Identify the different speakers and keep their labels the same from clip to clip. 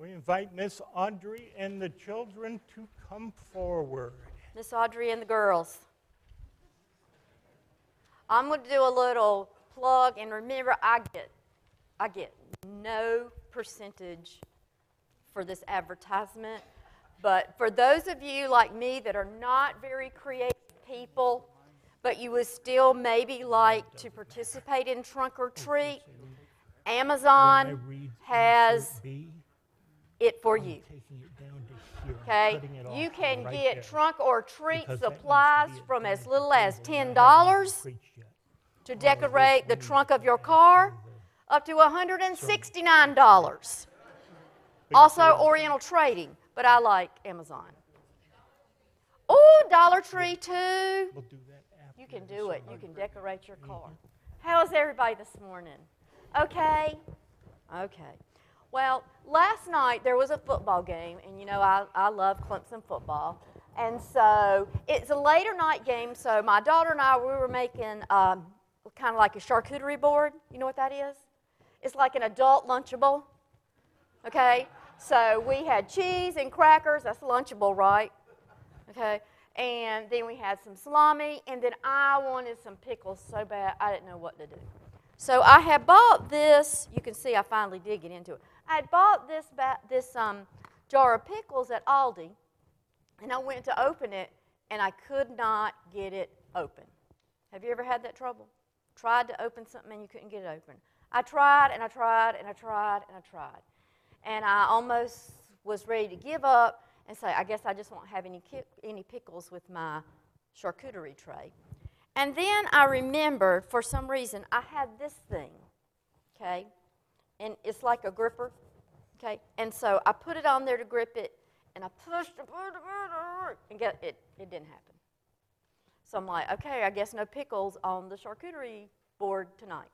Speaker 1: We invite Miss Audrey and the children to come forward.
Speaker 2: Miss Audrey and the girls. I'm going to do a little plug, and remember, I get, I get no percentage for this advertisement. But for those of you like me that are not very creative people, but you would still maybe like to participate in Trunk or Treat, Amazon has it for you. Okay? You can get trunk or treat supplies from as little as $10 to decorate the trunk of your car up to $169. Also, Oriental Trading, but I like Amazon. Oh, Dollar Tree too. You can do it. You can decorate your car. How is everybody this morning? Okay? Okay. Well, last night there was a football game, and you know I, I love Clemson football. And so it's a later night game, so my daughter and I, we were making um, kind of like a charcuterie board. You know what that is? It's like an adult Lunchable. Okay? So we had cheese and crackers. That's Lunchable, right? Okay? And then we had some salami, and then I wanted some pickles so bad I didn't know what to do. So I had bought this. You can see I finally did get into it. I had bought this, this um, jar of pickles at Aldi, and I went to open it, and I could not get it open. Have you ever had that trouble? Tried to open something and you couldn't get it open. I tried and I tried and I tried and I tried. And I almost was ready to give up and say, I guess I just won't have any, any pickles with my charcuterie tray. And then I remembered, for some reason, I had this thing, okay? And it's like a gripper, okay? And so I put it on there to grip it, and I pushed and get it, it didn't happen. So I'm like, okay, I guess no pickles on the charcuterie board tonight.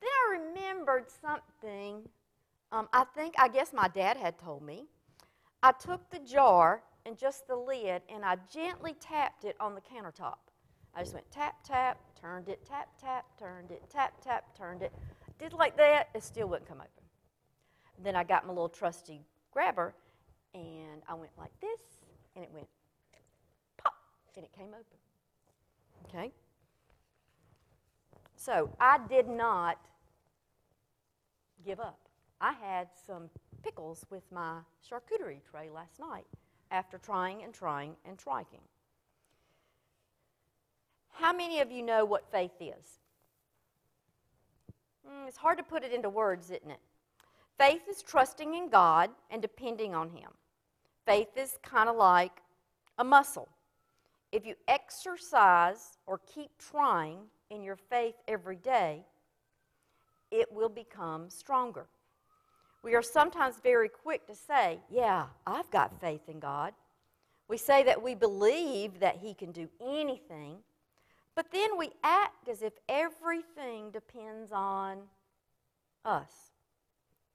Speaker 2: Then I remembered something. Um, I think, I guess my dad had told me. I took the jar and just the lid, and I gently tapped it on the countertop. I just went tap, tap, turned it, tap, tap, turned it, tap, tap, turned it. Did like that, it still wouldn't come open. Then I got my little trusty grabber, and I went like this, and it went pop, and it came open. Okay? So I did not give up. I had some pickles with my charcuterie tray last night after trying and trying and trying. How many of you know what faith is? Mm, it's hard to put it into words, isn't it? Faith is trusting in God and depending on Him. Faith is kind of like a muscle. If you exercise or keep trying in your faith every day, it will become stronger. We are sometimes very quick to say, Yeah, I've got faith in God. We say that we believe that He can do anything, but then we act as if everything depends on us.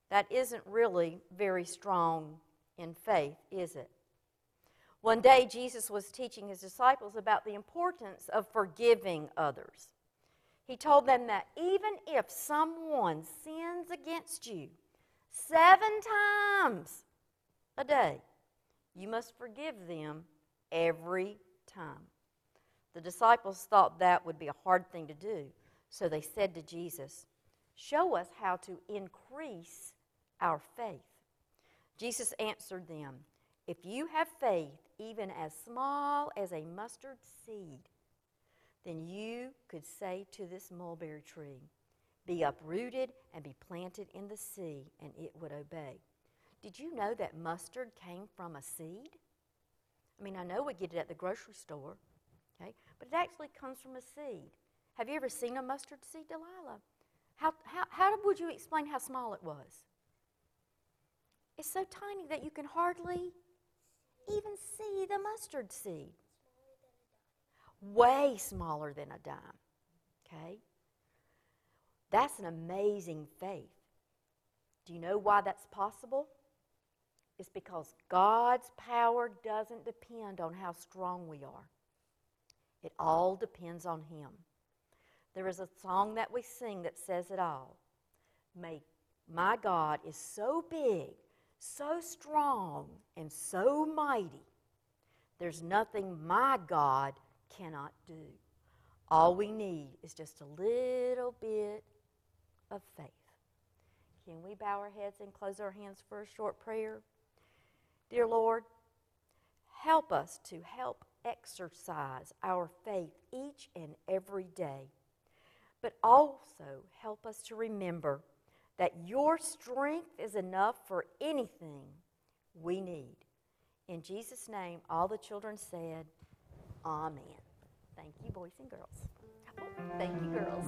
Speaker 2: That isn't really very strong in faith, is it? One day, Jesus was teaching his disciples about the importance of forgiving others. He told them that even if someone sins against you seven times a day, you must forgive them every time. The disciples thought that would be a hard thing to do, so they said to Jesus, Show us how to increase our faith. Jesus answered them, If you have faith even as small as a mustard seed, then you could say to this mulberry tree, Be uprooted and be planted in the sea, and it would obey. Did you know that mustard came from a seed? I mean, I know we get it at the grocery store, okay, but it actually comes from a seed. Have you ever seen a mustard seed, Delilah? How, how, how would you explain how small it was? It's so tiny that you can hardly even see the mustard seed. Way smaller than a dime. Okay? That's an amazing faith. Do you know why that's possible? It's because God's power doesn't depend on how strong we are, it all depends on Him. There is a song that we sing that says it all. May my God is so big so strong and so mighty, there's nothing my God cannot do. All we need is just a little bit of faith. Can we bow our heads and close our hands for a short prayer? Dear Lord, help us to help exercise our faith each and every day, but also help us to remember that your strength is enough for anything we need. In Jesus' name, all the children said, Amen. Thank you, boys and girls. Oh, thank you, girls.